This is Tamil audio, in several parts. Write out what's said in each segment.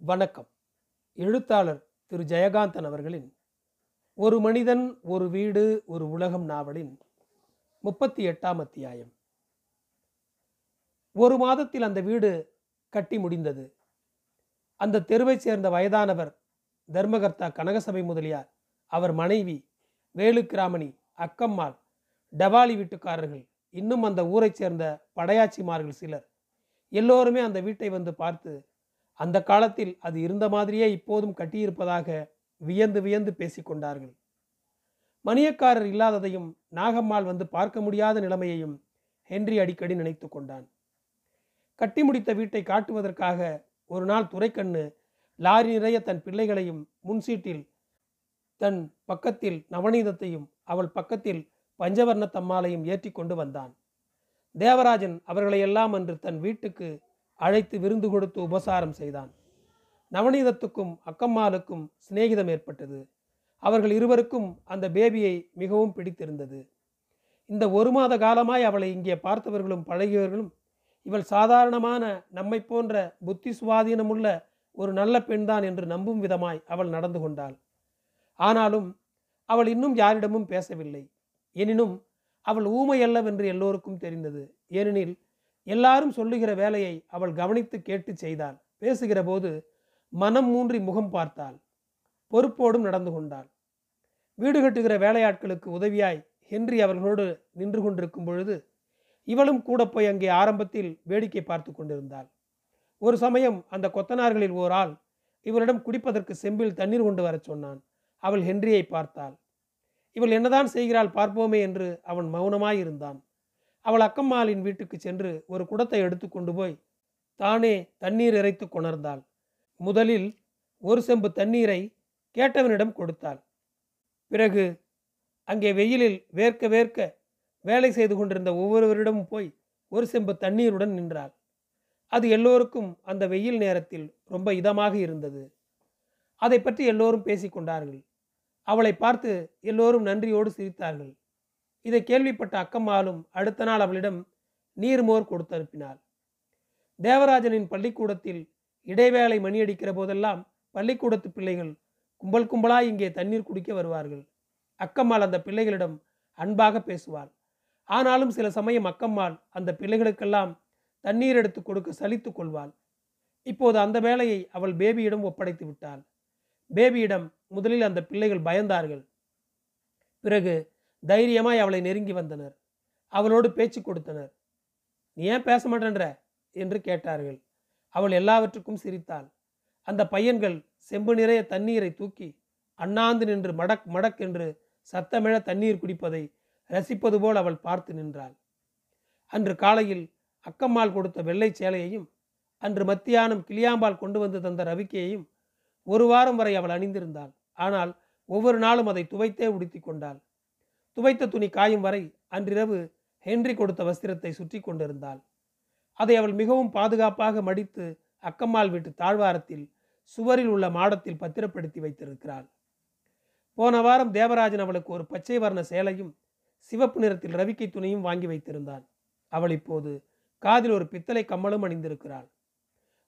வணக்கம். எழுத்தாளர் திரு. ஜெயகாந்தன் அவர்களின் ஒரு மனிதன் ஒரு வீடு ஒரு உலகம் நாவலின் முப்பத்தி எட்டாம் அத்தியாயம். ஒரு மாதத்தில் அந்த வீடு கட்டி முடிந்தது. அந்த தெருவைச் சேர்ந்த வயதானவர் தர்மகர்த்தா கனகசபை முதலியார் அவர் மனைவி வேலுக்கிராமணி அக்கம்மாள் டபாலி வீட்டுக்காரர்கள் இன்னும் அந்த ஊரைச் சேர்ந்த படையாச்சிமார்கள் சிலர் எல்லோருமே அந்த வீட்டை வந்து பார்த்து அந்த காலத்தில் அது இருந்த மாதிரியே இப்போதும் கட்டியிருப்பதாக வியந்து வியந்து பேசிக்கொண்டார்கள். மணியக்காரர் இல்லாததையும் நாகம்மாள் வந்து பார்க்க முடியாத நிலைமையையும் ஹென்றி அடிக்கடி நினைத்து கொண்டான். கட்டி முடித்த வீட்டை காட்டுவதற்காக ஒரு நாள் துரைக்கண்ணு லாரி நிறைய தன் பிள்ளைகளையும் முன்சீட்டில் தன் பக்கத்தில் நவநீதத்தையும் அவள் பக்கத்தில் பஞ்சவர்ணத்தம்மாளையும் ஏற்றி கொண்டு வந்தான். தேவராஜன் அவர்களையெல்லாம் அன்று தன் வீட்டுக்கு அழைத்து விருந்து கொடுத்து உபசாரம் செய்தான். நவநீதத்துக்கும் அக்கம்மாளுக்கும் சிநேகிதம் ஏற்பட்டது. அவர்கள் இருவருக்கும் அந்த பேபியை மிகவும் பிடித்திருந்தது. இந்த ஒரு மாத காலமாய் அவளை இங்கே பார்த்தவர்களும் பழகியவர்களும் இவள் சாதாரணமான நம்மை போன்ற புத்தி சுவாதீனமுள்ள ஒரு நல்ல பெண்தான் என்று நம்பும் விதமாய் அவள் நடந்து கொண்டாள். ஆனாலும் அவள் இன்னும் யாரிடமும் பேசவில்லை. எனினும் அவள் ஊமை அல்லவென்று எல்லோருக்கும் தெரிந்தது. ஏனெனில் எல்லாரும் சொல்லுகிற வேலையை அவள் கவனித்து கேட்டு செய்தாள். பேசுகிற போது மனம் மூன்றி முகம் பார்த்தாள். பொறுப்போடும் நடந்து கொண்டாள். வீடு கட்டுகிற வேலையாட்களுக்கு உதவியாய் ஹென்றி அவர்களோடு நின்று கொண்டிருக்கும் பொழுது இவளும் கூட போய் அங்கே ஆரம்பத்தில் வேடிக்கை பார்த்து கொண்டிருந்தாள். ஒரு சமயம் அந்த கொத்தனார்களில் ஓர் ஆள் இவளிடம் குடிப்பதற்கு செம்பில் தண்ணீர் கொண்டு வரச் சொன்னான். அவள் ஹென்ரியை பார்த்தாள். இவள் என்னதான் செய்கிறாள் பார்ப்போமே என்று அவன் மௌனமாயிருந்தான் அவள் அக்கம்மாளின் வீட்டுக்கு சென்று ஒரு குடத்தை எடுத்து கொண்டு போய் தானே தண்ணீர் இறைத்து கொணர்ந்தாள். முதலில் ஒரு செம்பு தண்ணீரை கேட்டவனிடம் கொடுத்தாள். பிறகு அங்கே வெயிலில் வேர்க்க வேர்க்க வேலை செய்து கொண்டிருந்த ஒவ்வொருவரிடமும் போய் ஒரு செம்பு தண்ணீருடன் நின்றாள். அது எல்லோருக்கும் அந்த வெயில் நேரத்தில் ரொம்ப இதமாக இருந்தது. அதை பற்றி எல்லோரும் பேசிக்கொண்டார்கள் அவளை பார்த்து எல்லோரும் நன்றியோடு சிரித்தார்கள். இதை கேள்விப்பட்ட அக்கம்மாளும் அடுத்த நாள் அவளிடம் நீர்மோர் கொடுத்து அனுப்பினாள். தேவராஜனின் பள்ளிக்கூடத்தில் இடைவேளை மணியடிக்கிற போதெல்லாம் பள்ளிக்கூடத்து பிள்ளைகள் கும்பல் கும்பலாய் இங்கே தண்ணீர் குடிக்க வருவார்கள். அக்கம்மாள் அந்த பிள்ளைகளிடம் அன்பாக பேசுவாள். ஆனாலும் சில சமயம் அக்கம்மாள் அந்த பிள்ளைகளுக்கெல்லாம் தண்ணீர் எடுத்து கொடுக்க சலித்து கொள்வாள். இப்போது அந்த வேலையை அவள் பேபியிடம் ஒப்படைத்து விட்டாள். பேபியிடம் முதலில் அந்த பிள்ளைகள் பயந்தார்கள். பிறகு தைரியமாய் அவளை நெருங்கி வந்தனர். அவளோடு பேச்சு கொடுத்தனர். நீ ஏன் பேச மாட்டேன்ற? என்று கேட்டார்கள். அவள் எல்லாவற்றுக்கும் சிரித்தாள். அந்த பையன்கள் செம்பு நிறைய தண்ணீரை தூக்கி அண்ணாந்து நின்று மடக் மடக் என்று சத்தமிழ தண்ணீர் குடிப்பதை ரசிப்பது போல் அவள் பார்த்து நின்றாள். அன்று காலையில் அக்கம்மாள் கொடுத்த வெள்ளை சேலையையும் அன்று மத்தியானம் கிளியாம்பால் கொண்டு வந்து தந்த ரவிக்கையையும் ஒரு வாரம் வரை அவள் அணிந்திருந்தாள். ஆனால் ஒவ்வொரு நாளும் அதை துவைத்தே உடுத்தி கொண்டாள். துவைத்த துணி காயும் வரை அன்றிரவு ஹென்றி கொடுத்த வஸ்திரத்தை சுற்றி கொண்டிருந்தாள். அதை அவள் மிகவும் பாதுகாப்பாக மடித்து அக்கம்மாள் வீட்டு தாழ்வாரத்தில் சுவரில் உள்ள மாடத்தில் பத்திரப்படுத்தி வைத்திருக்கிறாள். போன வாரம் தேவராஜன் அவளுக்கு ஒரு பச்சை வர்ண சேலையும் சிவப்பு நிறத்தில் ரவிக்கை துணியும் வாங்கி வைத்திருந்தான் அவள் இப்போது காதில் ஒரு பித்தளை கம்மலும் அணிந்திருக்கிறாள்.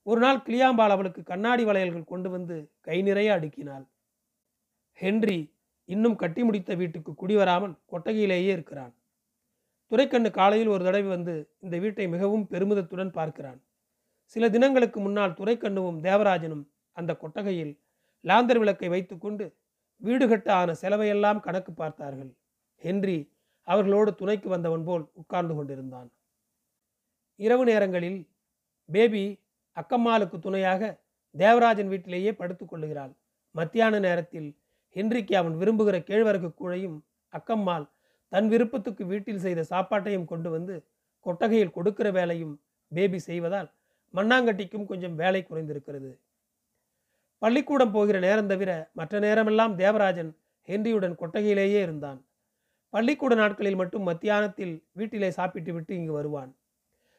ஒரு நாள் கிளியாம்பாள் அவளுக்கு கண்ணாடி வளையல்கள் கொண்டு வந்து கை நிறைய அடுக்கினாள். ஹென்றி இன்னும் கட்டி முடித்த வீட்டுக்கு குடிவராமல் கொட்டகையிலேயே இருக்கிறான். துரைக்கண்ணு காலையில் ஒரு தடவை வந்து இந்த வீட்டை மிகவும் பெருமிதத்துடன் பார்க்கிறான். சில தினங்களுக்கு முன்னால் துரைக்கண்ணுவும் தேவராஜனும் அந்த கொட்டகையில் லாந்தர் விளக்கை வைத்துக்கொண்டு வீடு கட்ட ஆன செலவையெல்லாம் கணக்கு பார்த்தார்கள். ஹென்றி அவர்களோடு துணைக்கு வந்தவன் போல் உட்கார்ந்து கொண்டிருந்தான். இரவு நேரங்களில் பேபி அக்கம்மாளுக்கு துணையாக தேவராஜன் வீட்டிலேயே படுத்துக்கொள்ளுகிறாள் மத்தியான நேரத்தில் ஹென்றிக்கு அவன் விரும்புகிற கேழ்வரகு கூழையும் அக்கம்மாள் தன் விருப்பத்துக்கு வீட்டில் செய்த சாப்பாட்டையும் கொண்டு வந்து கொட்டகையில் கொடுக்கிற வேலையும் பேபி செய்வதால் மண்ணாங்கட்டிக்கும் கொஞ்சம் வேலை குறைந்திருக்கிறது. பள்ளிக்கூடம் போகிற நேரம் தவிர மற்ற நேரமெல்லாம் தேவராஜன் ஹென்ரியுடன் கொட்டகையிலேயே இருந்தான். பள்ளிக்கூட நாட்களில் மட்டும் மத்தியானத்தில் வீட்டிலே சாப்பிட்டு விட்டு இங்கு வருவான்.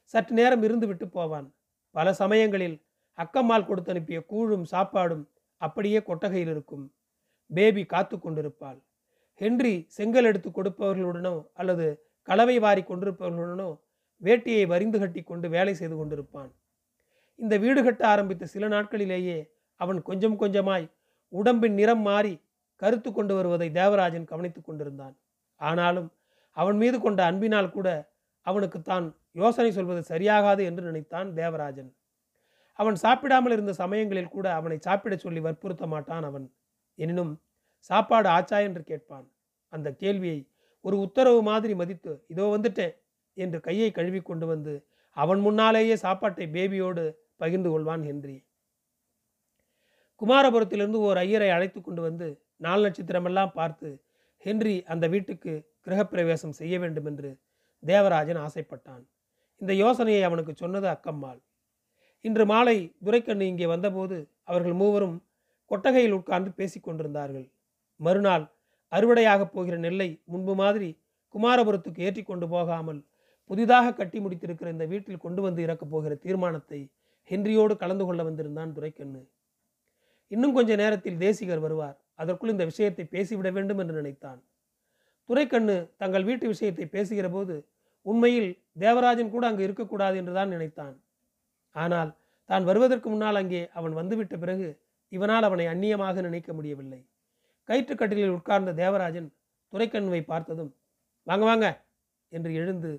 சற்று நேரம் இருந்து விட்டு போவான். பல சமயங்களில் அக்கம்மாள் கொடுத்து அனுப்பிய கூழும் சாப்பாடும் அப்படியே கொட்டகையில் இருக்கும். பேபி காத்து கொண்டிருப்பாள். ஹென்றி செங்கல் எடுத்து கொடுப்பவர்களுடனோ அல்லது கலவை வாரி கொண்டிருப்பவர்களுடனோ வேட்டியை வரிந்து கட்டி கொண்டு வேலை செய்து கொண்டிருப்பான். இந்த வீடு கட்ட ஆரம்பித்த சில நாட்களிலேயே அவன் கொஞ்சம் கொஞ்சமாய் உடம்பின் நிறம் மாறி கருத்து கொண்டு வருவதை தேவராஜன் கவனித்துக் கொண்டிருந்தான். ஆனாலும் அவன் மீது கொண்ட அன்பினால் கூட அவனுக்கு தான் யோசனை சொல்வது சரியாகாது என்று நினைத்தான் தேவராஜன். அவன் சாப்பிடாமல் இருந்த சமயங்களில் கூட அவனை சாப்பிடச் சொல்லி வற்புறுத்த மாட்டான் அவன். எனினும் சாப்பாடு ஆச்சா என்று கேட்பான். அந்த கேள்வியை ஒரு உத்தரவு மாதிரி மதித்து இதோ வந்துட்டேன் என்று கையை கழுவி கொண்டு வந்து அவன் முன்னாலேயே சாப்பாட்டை பேபியோடு பகிர்ந்து கொள்வான் ஹென்றி குமாரபுரத்திலிருந்து ஓர் ஐயரை அழைத்து கொண்டு வந்து நாலு நட்சத்திரமெல்லாம் பார்த்து ஹென்றி அந்த வீட்டுக்கு கிரகப்பிரவேசம் செய்ய வேண்டும் என்று தேவராஜன் ஆசைப்பட்டான். இந்த யோசனையை அவனுக்கு சொன்னது அக்கம்மாள். இன்று மாலை துரைக்கண்ணு இங்கே வந்தபோது அவர்கள் மூவரும் கொட்டகையில் உட்கார்ந்து பேசிக் கொண்டிருந்தார்கள். மறுநாள் அறுவடையாகப் போகிற நெல்லை முன்பு மாதிரி குமாரபுரத்துக்கு ஏற்றி கொண்டு போகாமல் புதிதாக கட்டி முடித்திருக்கிற இந்த வீட்டில் கொண்டு வந்து இறக்கப் போகிற தீர்மானத்தை ஹென்ரியோடு கலந்து கொள்ள வந்திருந்தான் துரைக்கண்ணு. இன்னும் கொஞ்ச நேரத்தில் தேசிகர் வருவார். அதற்குள் இந்த விஷயத்தை பேசிவிட வேண்டும் என்று நினைத்தான். துரைக்கண்ணு தங்கள் வீட்டு விஷயத்தை பேசுகிற போது உண்மையில் தேவராஜன் கூட அங்கு இருக்கக்கூடாது என்றுதான் நினைத்தான். ஆனால் தான் வருவதற்கு முன்னால் அங்கே அவன் வந்துவிட்ட பிறகு இவனால் அவனை அந்நியமாக நினைக்க முடியவில்லை. கயிற்றுக்கட்டிலில் உட்கார்ந்த தேவராஜன் துரைக்கண்ணுவை பார்த்ததும் வாங்க வாங்க என்று எழுந்து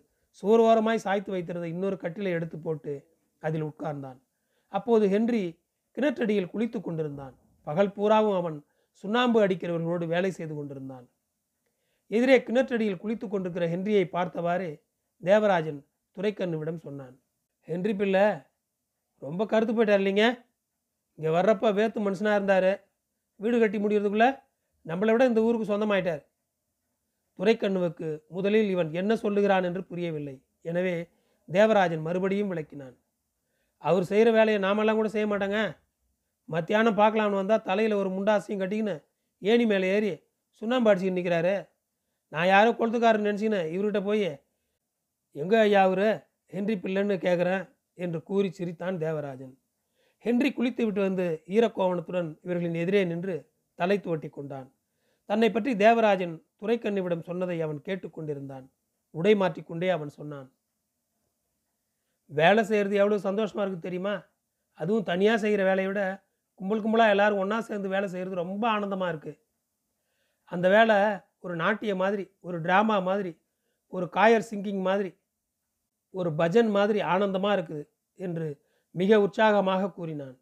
சோர்வோரமாய் சாய்த்து வைத்திருந்த இன்னொரு கட்டிலை எடுத்து போட்டு அதில் உட்கார்ந்தான். அப்போது ஹென்றி கிணற்றடியில் குளித்து கொண்டிருந்தான். பகல் பூராவும் அவன் சுண்ணாம்பு அடிக்கிறவர்களோடு வேலை செய்து கொண்டிருந்தான். எதிரே கிணற்றடியில் குளித்து கொண்டிருக்கிற ஹென்ரியை பார்த்தவாறு தேவராஜன் துரைக்கண்ணுவிடம் சொன்னான் ஹென்றி பிள்ளை ரொம்ப கருத்து போயிட்டார் இல்லைங்க? இங்கே வர்றப்ப வேத்து மனுஷனாக இருந்தார். வீடு கட்டி முடிகிறதுக்குள்ளே நம்மளை விட இந்த ஊருக்கு சொந்தமாயிட்டார். துரைக்கண்ணுவுக்கு முதலில் இவன் என்ன சொல்லுகிறான் என்று புரியவில்லை. எனவே தேவராஜன் மறுபடியும் விளக்கினான். அவர் செய்கிற வேலையை நாமெல்லாம் கூட செய்ய மாட்டாங்க. மத்தியானம் பார்க்கலாம்னு வந்தால் தலையில் ஒரு முண்டாசையும் கட்டிக்கின்னு ஏணி மேலே ஏறி சுண்ணாம்பு அடிச்சுக்கிட்டு நிற்கிறாரு நான் யாரோ கொளுத்துக்காரன் நினச்சிக்கினேன் இவர்கிட்ட போய் எங்கே ஐயா அவரு? ஹென்றி பிள்ளைன்னு கேட்குறேன் என்று கூறி சிரித்தான் தேவராஜன். ஹென்றி குளித்து விட்டு வந்து ஈரக்கோவணத்துடன் இவர்களின் எதிரே நின்று தலை துவட்டி கொண்டான். தன்னை பற்றி தேவராஜன் துரைக்கண்ணுவிடம் சொன்னதை அவன் கேட்டுக்கொண்டிருந்தான் உடை மாற்றிக்கொண்டே அவன் சொன்னான் வேலை செய்கிறது எவ்வளோ சந்தோஷமாக இருக்குது தெரியுமா? அதுவும் தனியாக செய்கிற வேலையை விட கும்பல் கும்பலாக எல்லாரும் ஒன்றா சேர்ந்து வேலை செய்கிறது ரொம்ப ஆனந்தமாக இருக்குது அந்த வேலை ஒரு நாட்டிய மாதிரி ஒரு ட்ராமா மாதிரி ஒரு காயர் சிங்கிங் மாதிரி ஒரு பஜன் மாதிரி ஆனந்தமாக இருக்குது என்று மிக உற்சாகமாக கூறினான்.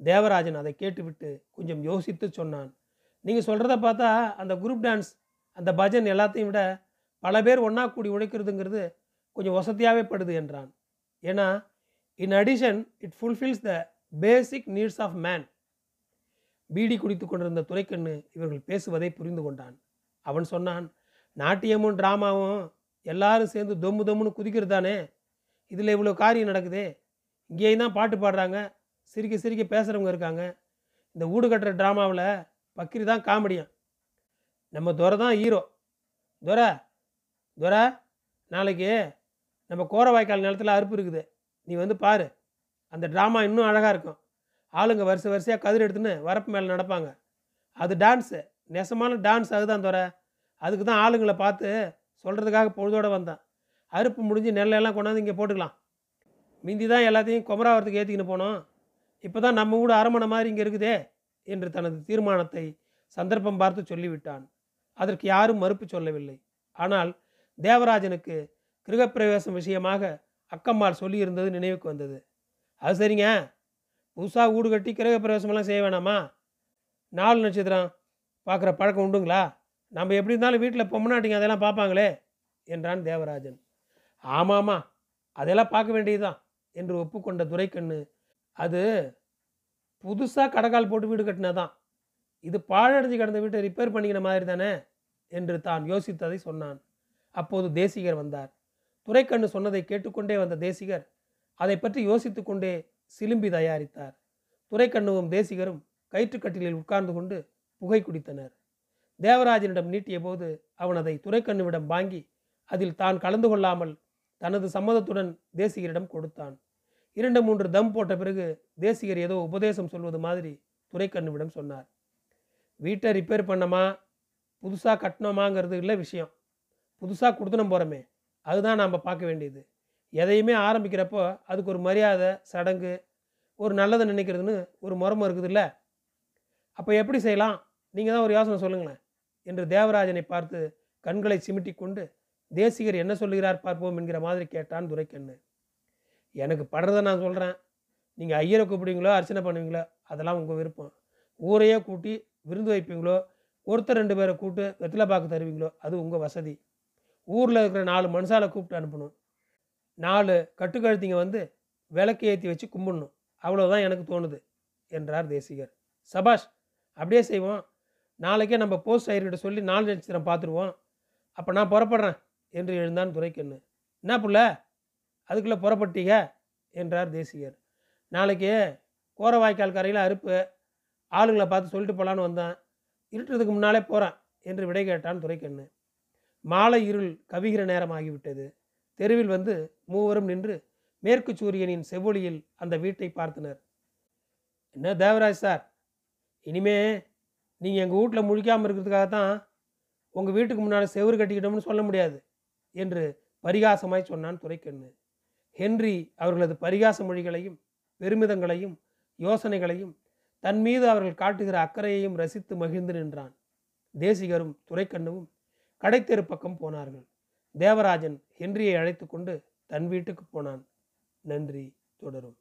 தேவராஜன் அதை கேட்டுவிட்டு கொஞ்சம் யோசித்து சொன்னான். நீங்கள் சொல்கிறத பார்த்தா அந்த குரூப் டான்ஸ் அந்த பஜன் எல்லாத்தையும் விட பல பேர் ஒன்றா கூடி உழைக்கிறதுங்கிறது கொஞ்சம் வசதியாகவே படுது என்றான். ஏன்னா in addition it fulfils the basic needs of man PT குடித்து கொண்டிருந்த துரைக்கண்ணு இவர்கள் பேசுவதை புரிந்து கொண்டான். அவன் சொன்னான் நாட்டியமும் ட்ராமாவும் எல்லாரும் சேர்ந்து தொம்மு தொம்முன்னு குதிக்கிறதானே இதில் இவ்வளோ காரியம் நடக்குதே? இங்கேயும் தான் பாட்டு பாடுறாங்க. சிரிக்க சிரிக்க பேசுகிறவங்க இருக்காங்க. இந்த ஊடு கட்டுற ட்ராமாவில் பக்கிரி தான் காமெடியான் நம்ம துரை தான் ஹீரோ துரை துரை நாளைக்கு நம்ம கோரவாய்க்கால் நிலத்தில் அறுப்பு இருக்குது. நீ வந்து பாரு. அந்த ட்ராமா இன்னும் அழகாக இருக்கும். ஆளுங்க வரிசை வரிசையாக கதிர் எடுத்துன்னு வரப்பு மேலே நடப்பாங்க. அது டான்ஸு நெசமான டான்ஸ் அதுதான் துறை அதுக்கு தான் ஆளுங்களை பார்த்து சொல்கிறதுக்காக பொழுதோடு வந்தேன். அறுப்பு முடிஞ்சு நெல்லையெல்லாம் கொண்டாந்து இங்கே போட்டுக்கலாம். மிந்தி தான் எல்லாத்தையும் குமராவரத்துக்கு ஏற்றிக்கின்னு போனோம். இப்போ தான் நம்ம கூட அரமனை மாதிரி இங்கே இருக்குதே என்று தனது தீர்மானத்தை சந்தர்ப்பம் பார்த்து சொல்லிவிட்டான். அதற்கு யாரும் மறுப்பு சொல்லவில்லை. ஆனால் தேவராஜனுக்கு கிருகப்பிரவேசம் விஷயமாக அக்கம்மாள் சொல்லியிருந்தது நினைவுக்கு வந்தது. அது சரிங்க. புதுசாக வீடு கட்டி கிரகப்பிரவேசமெல்லாம் செய்ய வேணாமா? நாலு நட்சத்திரம் பார்க்குற பழக்கம் உண்டுங்களா? நம்ம எப்படி இருந்தாலும் வீட்டில் பொம்மநாட்டிங்க அதெல்லாம் பார்ப்பாங்களே என்றான் தேவராஜன். ஆமாம்மா அதெல்லாம் பார்க்க வேண்டியதுதான். என்று ஒப்புக்கொண்ட துரைக்கண்ணு அது புதுசாக கடகால் போட்டு வீடு கட்டினதான். இது பாழடைஞ்சு கிடந்த வீட்டை ரிப்பேர் பண்ணிக்கிற மாதிரி தானே என்று தான் யோசித்ததை சொன்னான். அப்போது தேசிகர் வந்தார். துரைக்கண்ணு சொன்னதை கேட்டுக்கொண்டே வந்த தேசிகர் அதை பற்றி யோசித்து கொண்டே சிலும்பி தயாரித்தார். துரைக்கண்ணுவும் தேசிகரும் கயிற்றுக்கட்டிலில் உட்கார்ந்து கொண்டு புகை குடித்தனர். தேவராஜனிடம் நீட்டிய போது அவன் அதை துரைக்கண்ணுவிடம் வாங்கி அதில் தான் கலந்து கொள்ளாமல் தனது சம்மதத்துடன் தேசிகரிடம் கொடுத்தான். இரண்டு மூன்று தம் போட்ட பிறகு தேசிகர் ஏதோ உபதேசம் சொல்வது மாதிரி துரைக்கண்ணுவிடம் சொன்னார். வீட்டை ரிப்பேர் பண்ணமா? புதுசாக கட்டணுமாங்கிறது இல்லை விஷயம். புதுசாக கொடுத்துனம் போகிறோமே அதுதான் நாம் பார்க்க வேண்டியது. எதையுமே ஆரம்பிக்கிறப்போ அதுக்கு ஒரு மரியாதை சடங்கு ஒரு நல்லதை நினைக்கிறதுன்னு ஒரு முறமை இருக்குதுல்ல அப்போ எப்படி செய்யலாம்? நீங்கள் தான் ஒரு யோசனை சொல்லுங்களேன். என்று தேவராஜனை பார்த்து கண்களை சிமிட்டி கொண்டு தேசிகர் என்ன சொல்லுகிறார் பார்ப்போம் என்கிற மாதிரி கேட்டான் துரைக்கண்ணு. எனக்கு படுறதை நான் சொல்கிறேன் நீங்கள் ஐயரை கூப்பிடுவீங்களோ அர்ச்சனை பண்ணுவீங்களோ அதெல்லாம் உங்கள் விருப்பம். ஊரையே கூட்டி விருந்து வைப்பீங்களோ ஒருத்தர் ரெண்டு பேரை கூப்பிட்டு வெத்தலை பாக்கு தருவீங்களோ அது உங்கள் வசதி. ஊரில் இருக்கிற நாலு மனுஷாலை கூப்பிட்டு அனுப்பணும். நாலு கட்டுக்கழுத்திங்க வந்து விளக்கு ஏற்றி வச்சு கும்பிடணும். அவ்வளோதான் எனக்கு தோணுது என்றார் தேசிகர். சபாஷ் அப்படியே செய்வோம். நாளைக்கே நம்ம போஸ்ட் ஐயர்கிட்ட சொல்லி நாலு நட்சத்திரம் பார்த்துருவோம். அப்போ நான் புறப்படுறேன். என்று எழுந்தான் துரைக்கண்ணு. என்ன புள்ள? அதுக்குள்ளே புறப்பட்டீங்க என்றார் தேசிகர். நாளைக்கு கோரவாய்க்கால் கரையில் அறுப்பு. ஆளுங்களை பார்த்து சொல்லிட்டு போகலான்னு வந்தேன். இருட்டுறதுக்கு முன்னாலே போகிறேன் என்று விடை கேட்டான் துரைக்கண்ணு. மாலை இருள் கவிகிற நேரம் ஆகிவிட்டது தெருவில் வந்து மூவரும் நின்று மேற்கு சூரியனின் செவ்வொளியில் அந்த வீட்டை பார்த்தனர். என்ன தேவராஜ் சார்? இனிமே நீங்கள் எங்கள் வீட்டில் முழிக்காமல் இருக்கிறதுக்காக தான் உங்கள் வீட்டுக்கு முன்னால் செவ்வறு கட்டிக்கிட்டோம்னு சொல்ல முடியாது. என்று பரிகாசமாய் சொன்னான் துரைக்கண்ணு. ஹென்றி அவர்களது பரிகாச மொழிகளையும் பெருமிதங்களையும் யோசனைகளையும் தன் மீது அவர்கள் காட்டுகிற அக்கறையையும் ரசித்து மகிழ்ந்து நின்றான். தேசிகரும் துரைக்கண்ணுவும் கடைத்தெரு பக்கம் போனார்கள். தேவராஜன் ஹென்ரியை அழைத்து கொண்டு தன் வீட்டுக்கு போனான். நன்றி தொடரும்.